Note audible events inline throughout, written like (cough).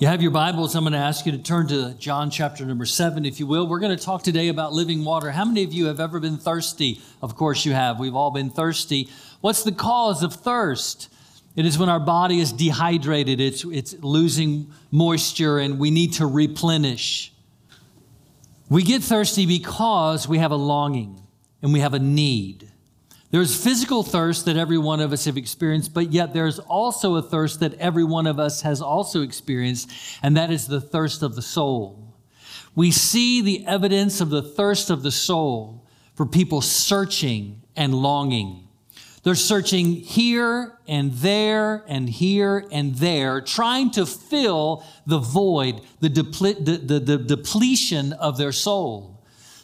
You have your Bibles. I'm going to ask you to turn to John chapter number seven, if you will. We're going to talk today about living water. How many of you have ever been thirsty? Of course, you have. We've all been thirsty. What's the cause of thirst? It is when our body is dehydrated, it's, it's losing moisture, and we need to replenish. We get thirsty because we have a longing and we have a need. There's physical thirst that every one of us have experienced, but yet there's also a thirst that every one of us has also experienced, and that is the thirst of the soul. We see the evidence of the thirst of the soul for people searching and longing. They're searching here and there and here and there, trying to fill the void, the, the, the, the depletion of their soul.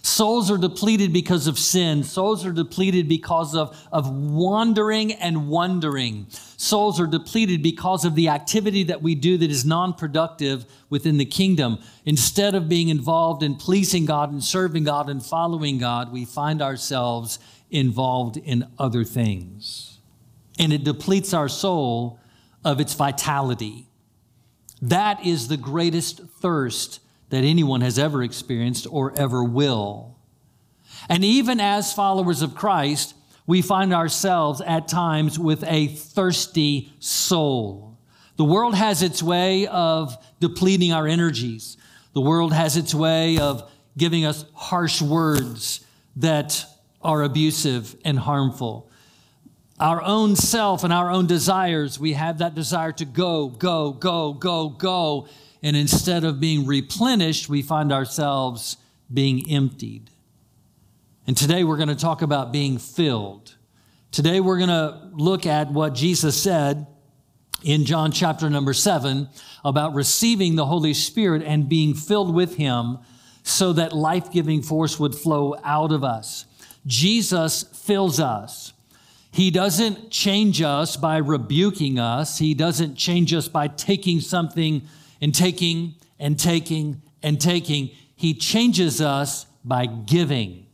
Souls are depleted because of sin. Souls are depleted because of, of wandering and wondering. Souls are depleted because of the activity that we do that is non productive within the kingdom. Instead of being involved in pleasing God and serving God and following God, we find ourselves involved in other things. And it depletes our soul of its vitality. That is the greatest thirst that anyone has ever experienced or ever will. And even as followers of Christ, we find ourselves at times with a thirsty soul. The world has its way of depleting our energies. The world has its way of giving us harsh words that are abusive and harmful. Our own self and our own desires, we have that desire to go, go, go, go, go. And instead of being replenished, we find ourselves being emptied. And today we're going to talk about being filled. Today we're going to look at what Jesus said in John chapter number seven about receiving the Holy Spirit and being filled with Him so that life giving force would flow out of us. Jesus fills us. He doesn't change us by rebuking us. He doesn't change us by taking something and taking and taking and taking. He changes us by giving.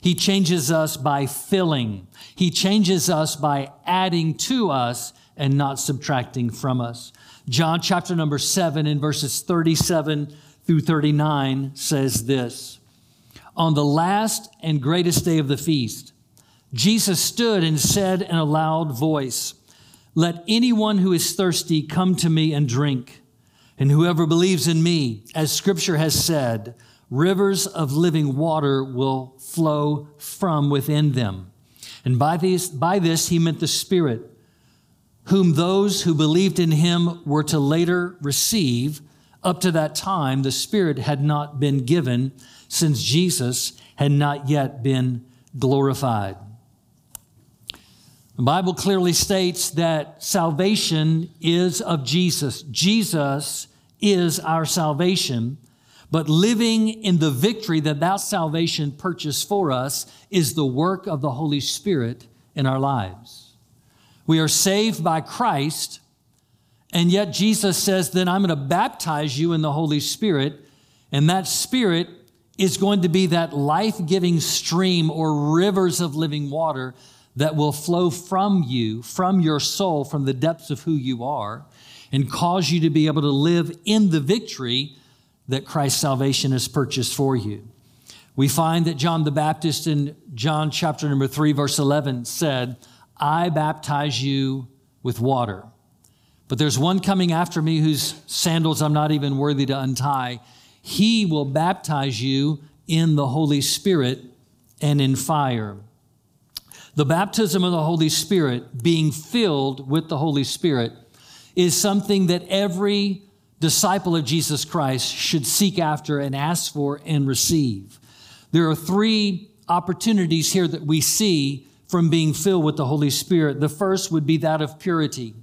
He changes us by filling. He changes us by adding to us and not subtracting from us. John chapter number 7 in verses 37 through 39 says this On the last and greatest day of the feast, Jesus stood and said in a loud voice, Let anyone who is thirsty come to me and drink. And whoever believes in me, as scripture has said, rivers of living water will flow from within them. And by this, by this he meant the Spirit, whom those who believed in him were to later receive. Up to that time, the Spirit had not been given, since Jesus had not yet been glorified. The Bible clearly states that salvation is of Jesus. Jesus is our salvation, but living in the victory that that salvation purchased for us is the work of the Holy Spirit in our lives. We are saved by Christ, and yet Jesus says, Then I'm going to baptize you in the Holy Spirit, and that Spirit is going to be that life giving stream or rivers of living water that will flow from you, from your soul, from the depths of who you are, and cause you to be able to live in the victory that Christ's salvation has purchased for you. We find that John the Baptist in John chapter number 3, verse 11 said, I baptize you with water. But there's one coming after me whose sandals I'm not even worthy to untie. He will baptize you in the Holy Spirit and in fire. The baptism of the Holy Spirit, being filled with the Holy Spirit, is something that every disciple of Jesus Christ should seek after and ask for and receive. There are three opportunities here that we see from being filled with the Holy Spirit. The first would be that of purity.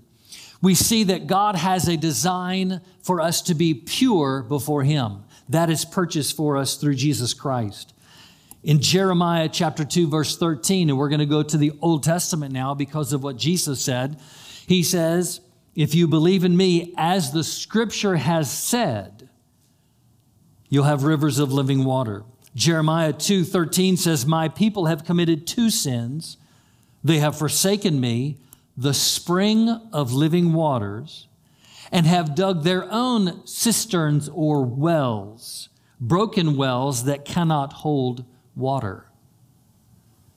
We see that God has a design for us to be pure before Him. That is purchased for us through Jesus Christ in Jeremiah chapter 2, verse 13, and we're going to go to the Old Testament now because of what Jesus said. He says, If you believe in me, as the scripture has said, you'll have rivers of living water. Jeremiah 2 13 says, My people have committed two sins. They have forsaken me, the spring of living waters, and have dug their own cisterns or wells, broken wells that cannot hold water.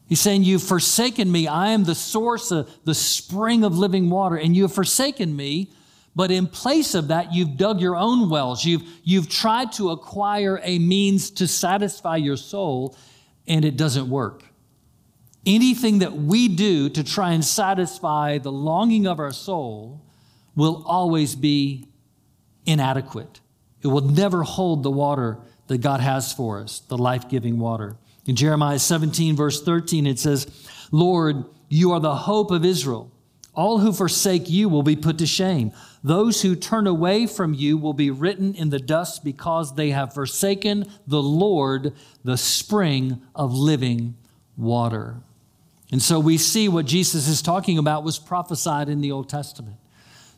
He's saying, You've forsaken me. I am the source of the spring of living water, and you have forsaken me. But in place of that, you've dug your own wells. You've, you've tried to acquire a means to satisfy your soul, and it doesn't work. Anything that we do to try and satisfy the longing of our soul will always be inadequate. It will never hold the water that God has for us, the life giving water. In Jeremiah 17, verse 13, it says, Lord, you are the hope of Israel. All who forsake you will be put to shame. Those who turn away from you will be written in the dust because they have forsaken the Lord, the spring of living water. And so we see what Jesus is talking about was prophesied in the Old Testament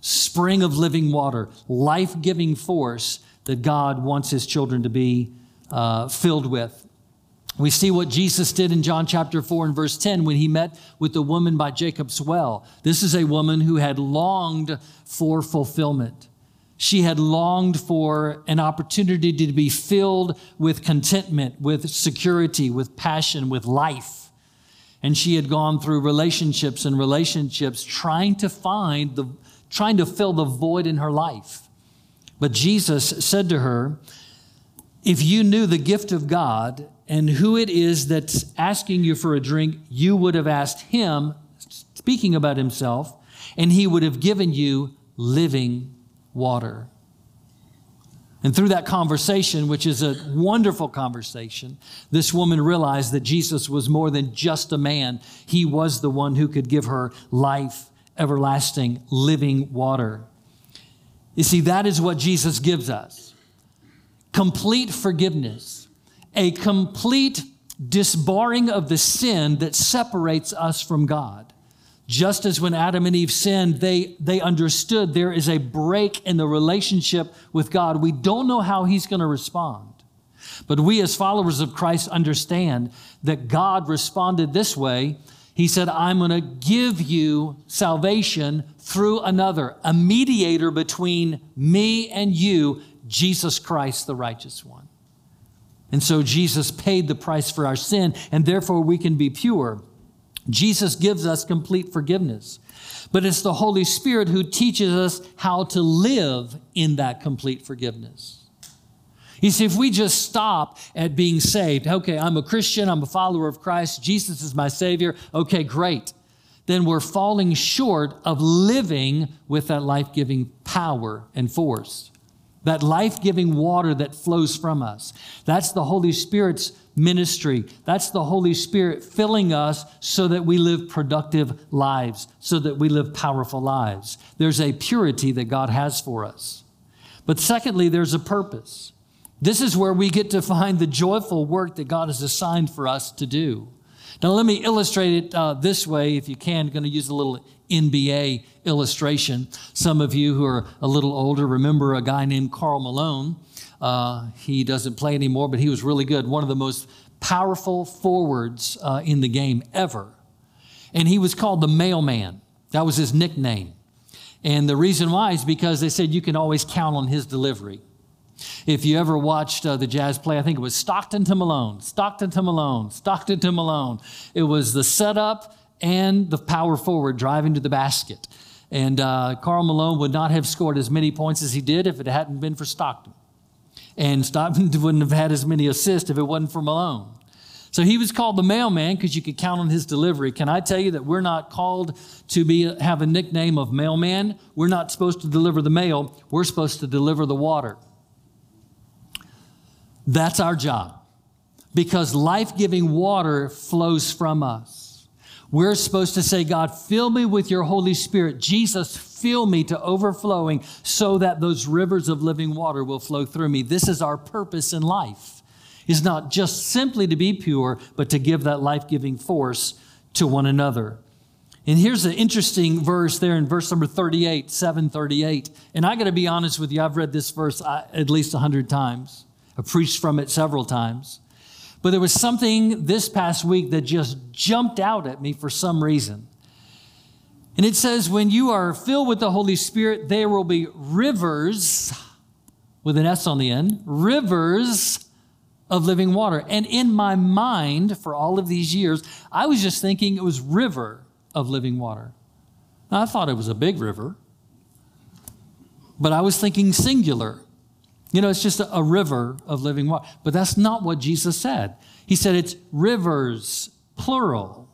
spring of living water, life giving force that God wants his children to be uh, filled with. We see what Jesus did in John chapter 4 and verse 10 when he met with the woman by Jacob's well. This is a woman who had longed for fulfillment. She had longed for an opportunity to be filled with contentment, with security, with passion, with life. And she had gone through relationships and relationships trying to find the, trying to fill the void in her life. But Jesus said to her, If you knew the gift of God and who it is that's asking you for a drink, you would have asked him, speaking about himself, and he would have given you living water. And through that conversation, which is a wonderful conversation, this woman realized that Jesus was more than just a man. He was the one who could give her life, everlasting, living water. You see, that is what Jesus gives us complete forgiveness a complete disbarring of the sin that separates us from God. Just as when Adam and Eve sinned, they, they understood there is a break in the relationship with God. We don't know how He's going to respond. But we, as followers of Christ, understand that God responded this way. He said, I'm going to give you salvation through another, a mediator between me and you, Jesus Christ, the righteous one. And so Jesus paid the price for our sin, and therefore we can be pure. Jesus gives us complete forgiveness. But it's the Holy Spirit who teaches us how to live in that complete forgiveness. You see, if we just stop at being saved, okay, I'm a Christian, I'm a follower of Christ, Jesus is my Savior, okay, great. Then we're falling short of living with that life giving power and force that life giving water that flows from us. That's the Holy Spirit's ministry. That's the Holy Spirit filling us so that we live productive lives, so that we live powerful lives. There's a purity that God has for us. But secondly, there's a purpose. This is where we get to find the joyful work that God has assigned for us to do. Now, let me illustrate it uh, this way, if you can. I'm going to use a little NBA illustration. Some of you who are a little older remember a guy named Karl Malone. Uh, he doesn't play anymore, but he was really good. One of the most powerful forwards uh, in the game ever. And he was called the mailman. That was his nickname. And the reason why is because they said you can always count on his delivery. If you ever watched uh, the Jazz play, I think it was Stockton to Malone, Stockton to Malone, Stockton to Malone. It was the setup and the power forward driving to the basket. And uh, Karl Malone would not have scored as many points as he did if it hadn't been for Stockton. And Stockton (laughs) wouldn't have had as many assists if it wasn't for Malone. So he was called the mailman because you could count on his delivery. Can I tell you that we're not called to be have a nickname of mailman? We're not supposed to deliver the mail. We're supposed to deliver the water. That's our job because life-giving water flows from us. We're supposed to say, God, fill me with your Holy Spirit. Jesus, fill me to overflowing so that those rivers of living water will flow through me. This is our purpose in life. Is not just simply to be pure, but to give that life-giving force to one another. And here's an interesting verse there in verse number 38, 738. And I got to be honest with you, I've read this verse uh, at least 100 times. I've preached from it several times. But there was something this past week that just jumped out at me for some reason. And it says, when you are filled with the Holy Spirit, there will be rivers, with an S on the end, rivers of living water. And in my mind, for all of these years, I was just thinking it was river of living water. Now, I thought it was a big river, but I was thinking singular. You know, it's just a, river of living water. But that's not what Jesus said. He said it's rivers, plural.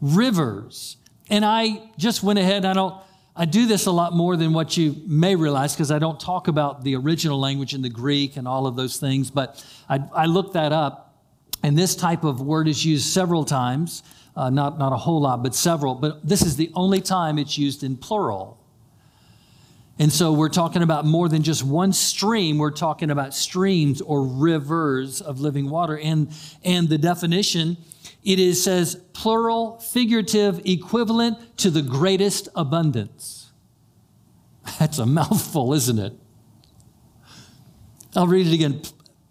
Rivers. And I just went ahead, I don't, I do this a lot more than what you may realize because I don't talk about the original language in the Greek and all of those things, but I, I looked that up. And this type of word is used several times, uh, not, not a whole lot, but several. But this is the only time it's used in plural. And so we're talking about more than just one stream. We're talking about streams or rivers of living water. And, and the definition, it is says plural, figurative, equivalent to the greatest abundance. That's a mouthful, isn't it? I'll read it again.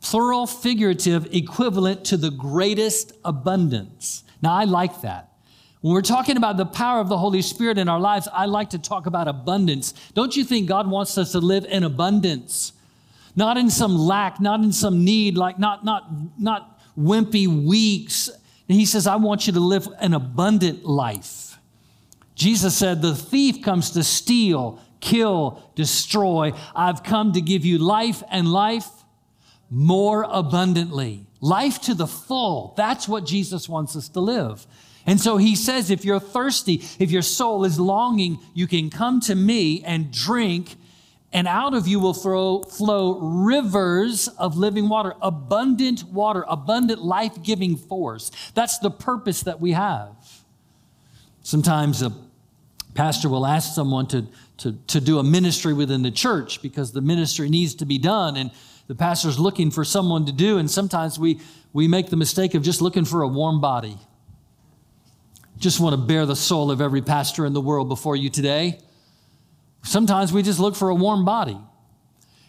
Plural, figurative, equivalent to the greatest abundance. Now, I like that. When we're talking about the power of the Holy Spirit in our lives, I like to talk about abundance. Don't you think God wants us to live in abundance? Not in some lack, not in some need, like not, not, not wimpy weeks. And he says, I want you to live an abundant life. Jesus said, The thief comes to steal, kill, destroy. I've come to give you life and life more abundantly. Life to the full. That's what Jesus wants us to live. And so he says, if you're thirsty, if your soul is longing, you can come to me and drink, and out of you will flow, flow rivers of living water, abundant water, abundant life giving force. That's the purpose that we have. Sometimes a pastor will ask someone to, to, to do a ministry within the church because the ministry needs to be done, and the pastor's looking for someone to do, and sometimes we, we make the mistake of just looking for a warm body just want to bare the soul of every pastor in the world before you today. Sometimes we just look for a warm body.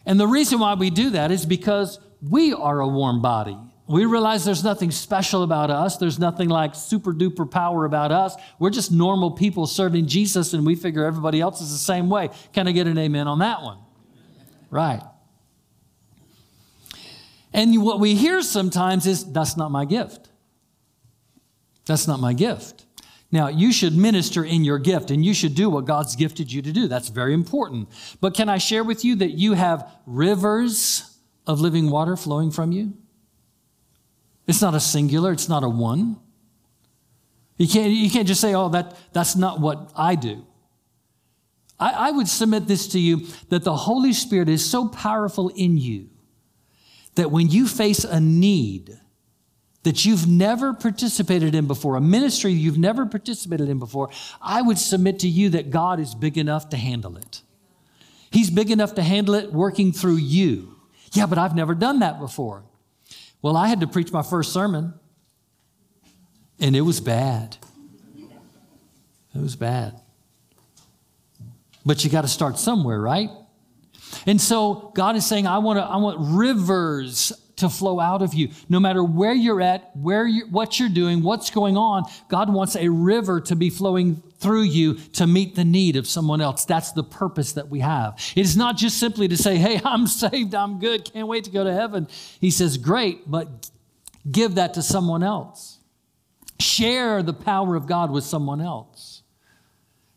And the reason why we do that is because we are a warm body. We realize there's nothing special about us. There's nothing like super duper power about us. We're just normal people serving Jesus, and we figure everybody else is the same way. Can I get an amen on that one? Right. And what we hear sometimes is, that's not my gift. That's not my gift. Now, you should minister in your gift and you should do what God's gifted you to do. That's very important. But can I share with you that you have rivers of living water flowing from you? It's not a singular, it's not a one. You can't, you can't just say, oh, that, that's not what I do. I, I would submit this to you that the Holy Spirit is so powerful in you that when you face a need, that you've never participated in before, a ministry you've never participated in before, I would submit to you that God is big enough to handle it. He's big enough to handle it working through you. Yeah, but I've never done that before. Well, I had to preach my first sermon, and it was bad. It was bad. But you got to start somewhere, right? And so God is saying, I want to, I want rivers to flow out of you. No matter where you're at, where you what you're doing, what's going on, God wants a river to be flowing through you to meet the need of someone else. That's the purpose that we have. It is not just simply to say, "Hey, (laughs) I'm saved, I'm good, can't wait to go to heaven." He says, "Great, but give that to someone else. Share the power of God with someone else."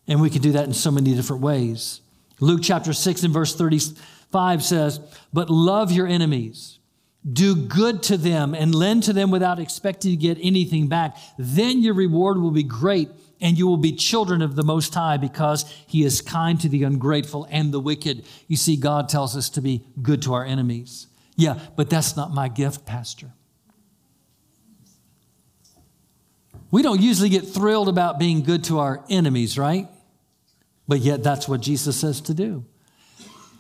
And we can do that in so many different ways. Luke chapter 6 and verse 35 says, But love your enemies, do good to them and lend to them without expecting to get anything back. Then your reward will be great and you will be children of the Most High because He is kind to the ungrateful and the wicked. You see, God tells us to be good to our enemies. Yeah, but that's not my gift, Pastor. We don't usually get thrilled about being good to our enemies, right? But yet, that's what Jesus says to do.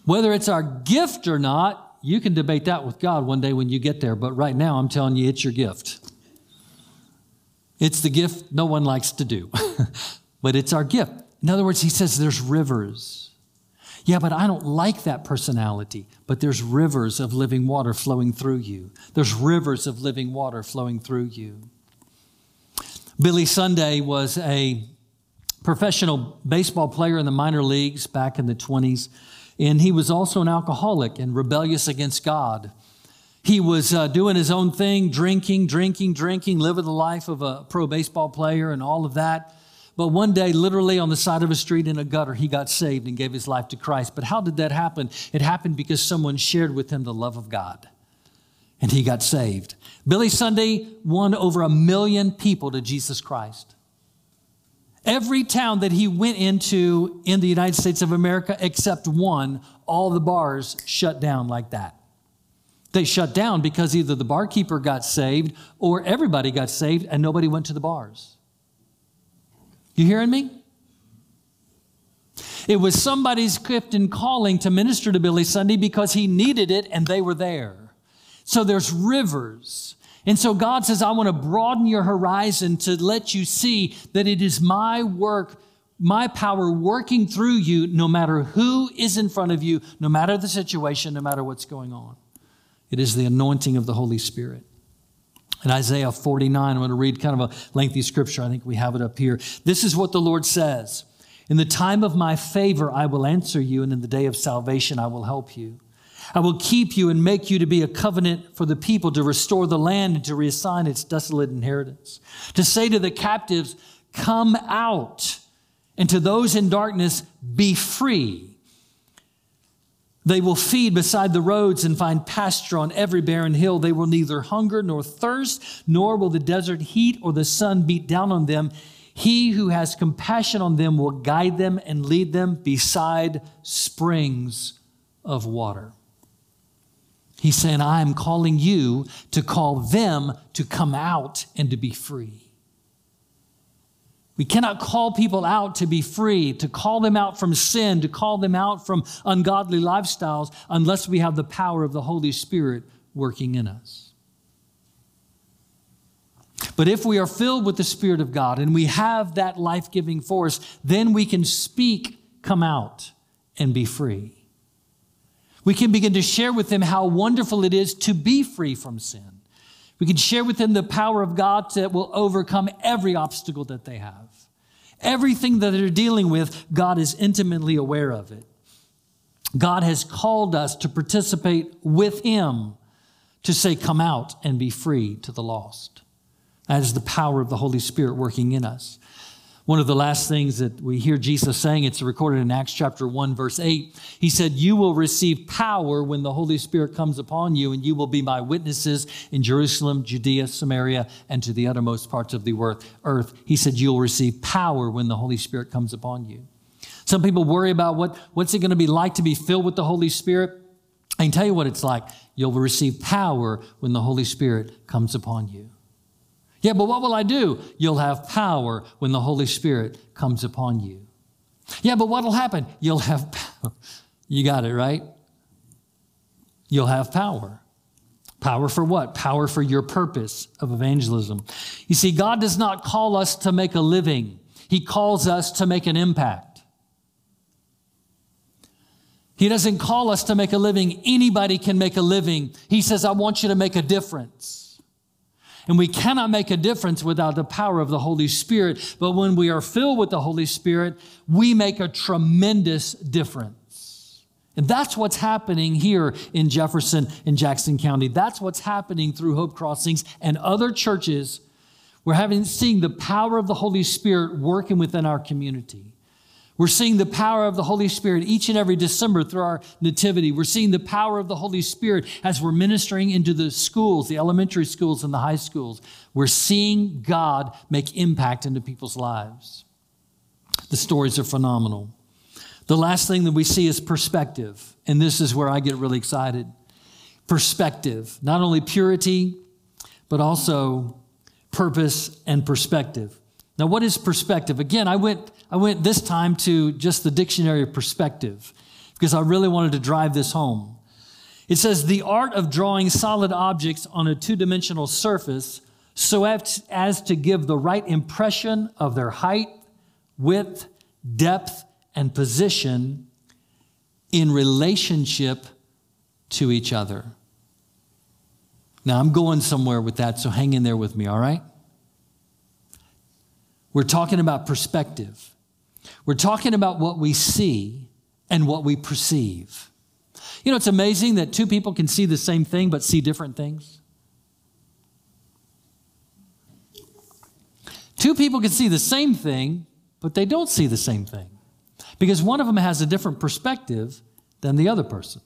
Whether it's our gift or not, you can debate that with God one day when you get there, but right now I'm telling you it's your gift. It's the gift no one likes to do, (laughs) but it's our gift. In other words, he says there's rivers. Yeah, but I don't like that personality, but there's rivers of living water flowing through you. There's rivers of living water flowing through you. Billy Sunday was a professional baseball player in the minor leagues back in the 20s, and he was also an alcoholic and rebellious against God. He was uh, doing his own thing, drinking, drinking, drinking, living the life of a pro baseball player and all of that. But one day, literally on the side of a street in a gutter, he got saved and gave his life to Christ. But how did that happen? It happened because someone shared with him the love of God and he got saved. Billy Sunday won over a million people to Jesus Christ. Every town that he went into in the United States of America, except one, all the bars shut down like that. They shut down because either the barkeeper got saved or everybody got saved and nobody went to the bars. You hearing me? It was somebody's gift and calling to minister to Billy Sunday because he needed it and they were there. So there's rivers. And so God says, I want to broaden your horizon to let you see that it is my work, my power working through you, no matter who is in front of you, no matter the situation, no matter what's going on. It is the anointing of the Holy Spirit. In Isaiah 49, I'm going to read kind of a lengthy scripture. I think we have it up here. This is what the Lord says In the time of my favor, I will answer you, and in the day of salvation, I will help you. I will keep you and make you to be a covenant for the people to restore the land and to reassign its desolate inheritance. To say to the captives, Come out, and to those in darkness, Be free. They will feed beside the roads and find pasture on every barren hill. They will neither hunger nor thirst, nor will the desert heat or the sun beat down on them. He who has compassion on them will guide them and lead them beside springs of water. He's saying, I am calling you to call them to come out and to be free. We cannot call people out to be free, to call them out from sin, to call them out from ungodly lifestyles, unless we have the power of the Holy Spirit working in us. But if we are filled with the Spirit of God and we have that life giving force, then we can speak, come out, and be free. We can begin to share with them how wonderful it is to be free from sin. We can share with them the power of God that will overcome every obstacle that they have. Everything that they're dealing with, God is intimately aware of it. God has called us to participate with Him to say, Come out and be free to the lost. That is the power of the Holy Spirit working in us. One of the last things that we hear Jesus saying, it's recorded in Acts chapter 1, verse 8. He said, You will receive power when the Holy Spirit comes upon you, and you will be my witnesses in Jerusalem, Judea, Samaria, and to the uttermost parts of the earth. He said, You'll receive power when the Holy Spirit comes upon you. Some people worry about what, what's it going to be like to be filled with the Holy Spirit. I can tell you what it's like. You'll receive power when the Holy Spirit comes upon you. Yeah, but what will I do? You'll have power when the Holy Spirit comes upon you. Yeah, but what'll happen? You'll have power. You got it, right? You'll have power. Power for what? Power for your purpose of evangelism. You see, God does not call us to make a living, He calls us to make an impact. He doesn't call us to make a living. Anybody can make a living. He says, I want you to make a difference. And we cannot make a difference without the power of the Holy Spirit. But when we are filled with the Holy Spirit, we make a tremendous difference. And that's what's happening here in Jefferson and Jackson County. That's what's happening through Hope Crossings and other churches. We're having seeing the power of the Holy Spirit working within our community. We're seeing the power of the Holy Spirit each and every December through our nativity. We're seeing the power of the Holy Spirit as we're ministering into the schools, the elementary schools and the high schools. We're seeing God make impact into people's lives. The stories are phenomenal. The last thing that we see is perspective. And this is where I get really excited. Perspective, not only purity, but also purpose and perspective. Now, what is perspective? Again, I went, I went this time to just the dictionary of perspective because I really wanted to drive this home. It says the art of drawing solid objects on a two dimensional surface so as to give the right impression of their height, width, depth, and position in relationship to each other. Now, I'm going somewhere with that, so hang in there with me, all right? We're talking about perspective. We're talking about what we see and what we perceive. You know, it's amazing that two people can see the same thing but see different things. Two people can see the same thing, but they don't see the same thing because one of them has a different perspective than the other person.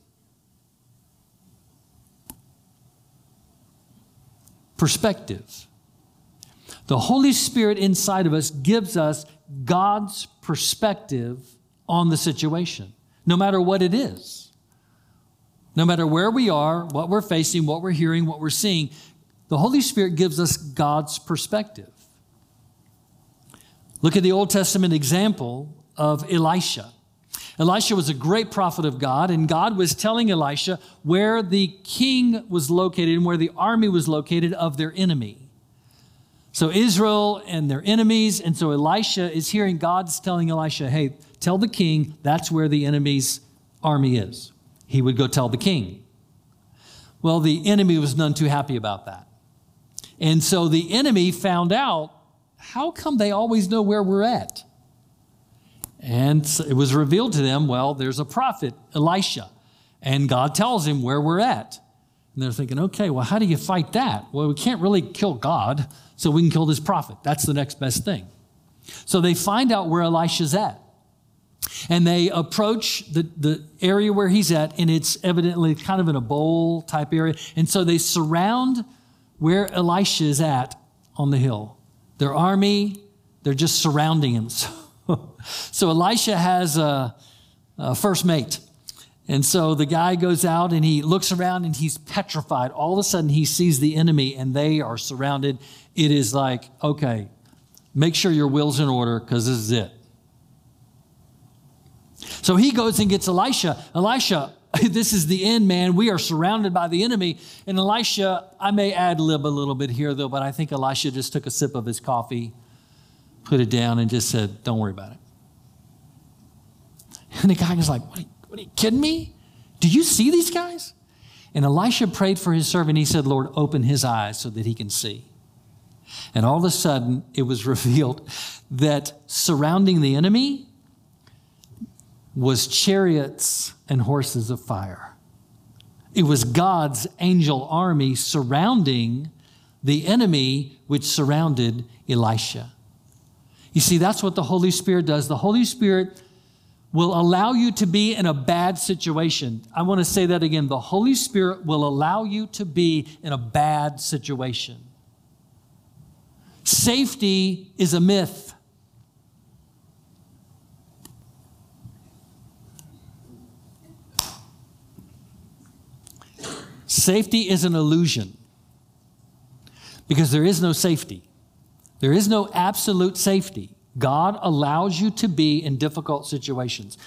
Perspective. The Holy Spirit inside of us gives us God's perspective on the situation, no matter what it is. No matter where we are, what we're facing, what we're hearing, what we're seeing, the Holy Spirit gives us God's perspective. Look at the Old Testament example of Elisha. Elisha was a great prophet of God, and God was telling Elisha where the king was located and where the army was located of their enemy. So Israel and their enemies, and so Elisha is hearing God's telling Elisha, hey, tell the king that's where the enemy's army is. He would go tell the king. Well, the enemy was none too happy about that. And so the enemy found out how come they always know where we're at? And it was revealed to them, well, there's a prophet, Elisha, and God tells him where we're at. And they're thinking, okay, well, how do you fight that? Well, we can't really kill God, so we can kill this prophet. That's the next best thing. So they find out where Elisha's at. And they approach the, the area where he's at, and it's evidently kind of in a bowl type area. And so they surround where Elisha is at on the hill. Their army, they're just surrounding him. So, (laughs) so Elisha has a, a first mate. And so the guy goes out and he looks around and he's petrified. All of a sudden, he sees the enemy and they are surrounded. It is like, okay, make sure your will's in order because this is it. So he goes and gets Elisha. Elisha, (laughs) this is the end, man. We are surrounded by the enemy. And Elisha, I may ad lib a little bit here, though, but I think Elisha just took a sip of his coffee, put it down, and just said, Don't worry about it. (laughs) And the guy was like, What what are you kidding me? Do you see these guys? And Elisha prayed for his servant. He said, Lord, open his eyes so that he can see. And all of a sudden, it was (laughs) revealed that surrounding the enemy was chariots and horses of fire. It was God's angel army surrounding the enemy which surrounded Elisha. You see, that's what the Holy Spirit does. The Holy Spirit will allow you to be in a bad situation. I want to say that again. The Holy Spirit will allow you to be in a bad situation. Safety is a myth. Safety is an illusion because there is no safety. There is no absolute safety. God allows you to be in difficult situations.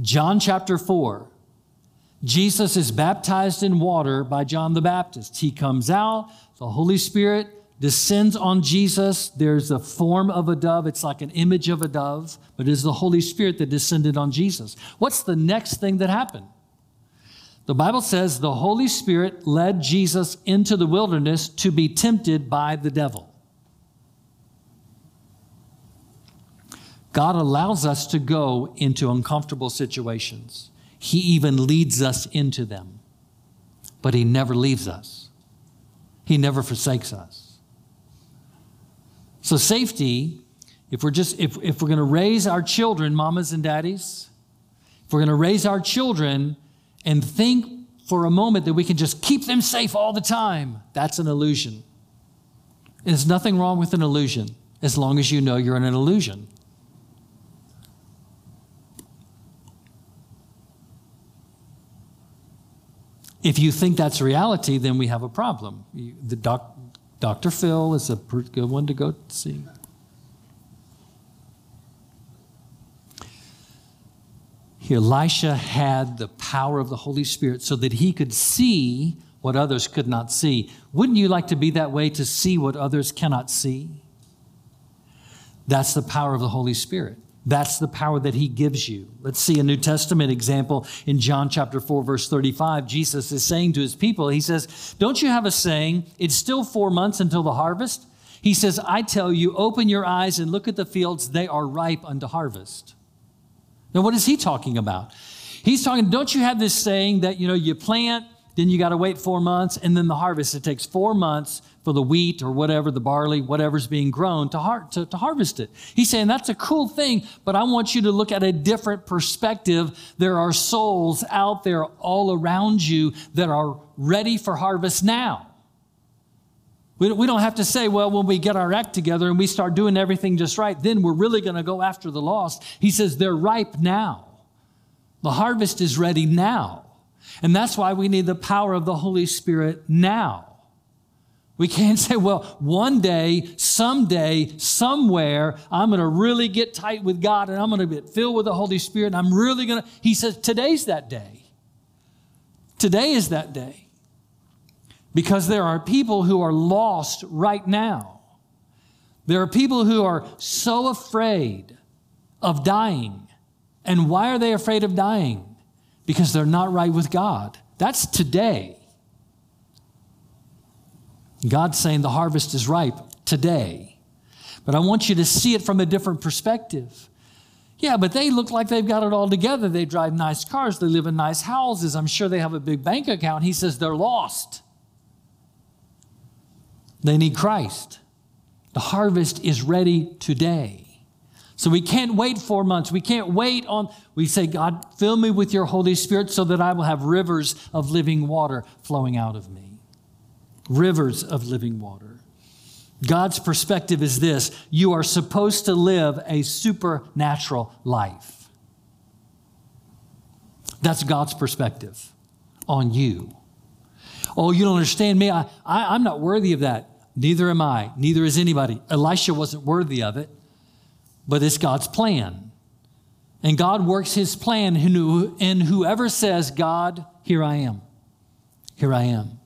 John chapter 4, Jesus is baptized in water by John the Baptist. He comes out, the Holy Spirit descends on Jesus. There's a form of a dove. It's like an image of a dove, but it is the Holy Spirit that descended on Jesus. What's the next thing that happened? The Bible says the Holy Spirit led Jesus into the wilderness to be tempted by the devil. God allows us to go into uncomfortable situations. He even leads us into them, but He never leaves us, He never forsakes us. So, safety, if we're just, if, if we're going to raise our children, mamas and daddies, if we're going to raise our children and think for a moment that we can just keep them safe all the time, that's an illusion. There's nothing wrong with an illusion as long as you know you're in an illusion. If you think that's reality, then we have a problem. The doc, Dr. Phil is a good one to go see. Elisha had the power of the Holy Spirit so that he could see what others could not see. Wouldn't you like to be that way to see what others cannot see? That's the power of the Holy Spirit. That's the power that he gives you. Let's see a New Testament example in John chapter 4 verse 35. Jesus is saying to his people, he says, "Don't you have a saying, it's still 4 months until the harvest? He says, I tell you, open your eyes and look at the fields, they are ripe unto harvest. Now, what is he talking about? He's talking, don't you have this saying that, you know, you plant, then you got to wait four months, and then the harvest. It takes four months for the wheat or whatever, the barley, whatever's being grown to, har- to, to harvest it. He's saying that's a cool thing, but I want you to look at a different perspective. There are souls out there all around you that are ready for harvest now. We we don't have to say, well, when we get our act together and we start doing everything just right, then we're really going to go after the lost. He says they're ripe now. The harvest is ready now. And that's why we need the power of the Holy Spirit now. We can't say, well, one day, someday, somewhere, I'm going to really get tight with God and I'm going to get filled with the Holy Spirit and I'm really going to. He says, today's that day. Today is that day. Because there are people who are lost right now. There are people who are so afraid of dying. And why are they afraid of dying? Because they're not right with God. That's today. God's saying the harvest is ripe today. But I want you to see it from a different perspective. Yeah, but they look like they've got it all together. They drive nice cars, they live in nice houses. I'm sure they have a big bank account. He says they're lost. They need Christ. The harvest is ready today. So we can't wait four months. We can't wait on, we say, God, fill me with your Holy Spirit so that I will have rivers of living water flowing out of me. Rivers of living water. God's perspective is this you are supposed to live a supernatural life. That's God's perspective on you. Oh, you don't understand me. I, I, am not worthy of that. Neither am I. Neither is anybody. Elisha wasn't worthy of it, but it's God's plan. And God works his plan in whoever says, God, here I am. Here I am.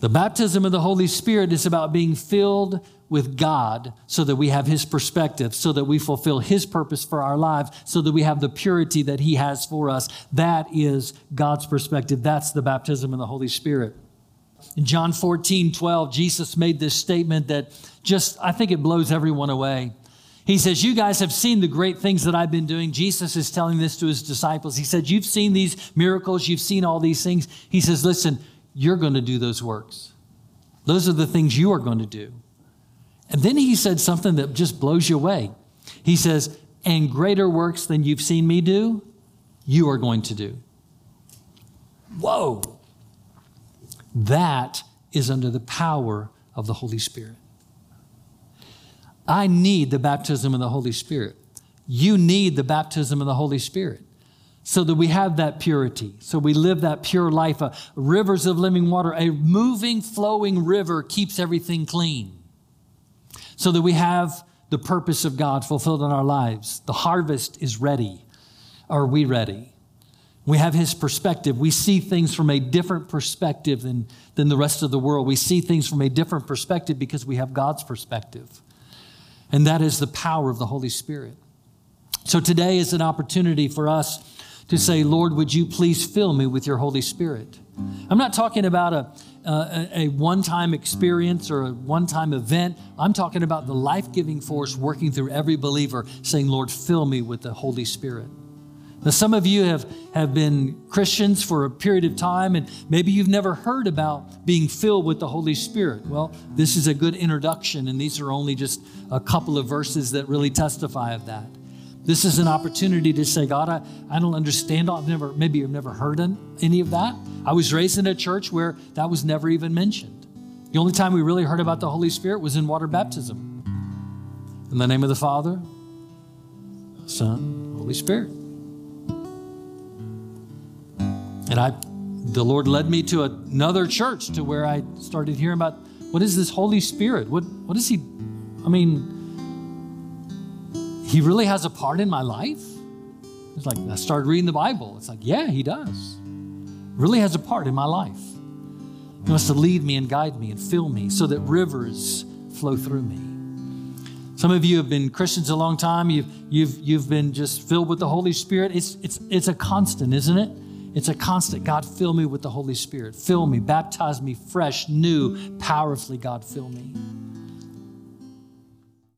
The baptism of the Holy Spirit is about being filled with God so that we have His perspective, so that we fulfill His purpose for our lives, so that we have the purity that He has for us. That is God's perspective. That's the baptism of the Holy Spirit. In John 14, 12, Jesus made this statement that just, I think it blows everyone away. He says, You guys have seen the great things that I've been doing. Jesus is telling this to his disciples. He said, You've seen these miracles, you've seen all these things. He says, Listen, you're going to do those works. Those are the things you are going to do. And then he said something that just blows you away. He says, And greater works than you've seen me do, you are going to do. Whoa. That is under the power of the Holy Spirit. I need the baptism of the Holy Spirit. You need the baptism of the Holy Spirit so that we have that purity, so we live that pure life. Uh, rivers of living water, a moving, flowing river keeps everything clean, so that we have the purpose of God fulfilled in our lives. The harvest is ready. Are we ready? We have his perspective. We see things from a different perspective than, than the rest of the world. We see things from a different perspective because we have God's perspective. And that is the power of the Holy Spirit. So today is an opportunity for us to say, Lord, would you please fill me with your Holy Spirit? I'm not talking about a, a, a one time experience or a one time event. I'm talking about the life giving force working through every believer, saying, Lord, fill me with the Holy Spirit. Now, some of you have, have been Christians for a period of time, and maybe you've never heard about being filled with the Holy Spirit. Well, this is a good introduction, and these are only just a couple of verses that really testify of that. This is an opportunity to say, God, I, I don't understand. I've never, maybe you've never heard any of that. I was raised in a church where that was never even mentioned. The only time we really heard about the Holy Spirit was in water baptism. In the name of the Father, Son, Holy Spirit. And I, the Lord led me to another church to where I started hearing about what is this Holy Spirit? What, what is He? I mean, He really has a part in my life? It's like, I started reading the Bible. It's like, yeah, He does. Really has a part in my life. He wants to lead me and guide me and fill me so that rivers flow through me. Some of you have been Christians a long time. You've, you've, you've been just filled with the Holy Spirit. It's, it's, it's a constant, isn't it? It's a constant. God, fill me with the Holy Spirit. Fill me, baptize me fresh, new, powerfully. God, fill me.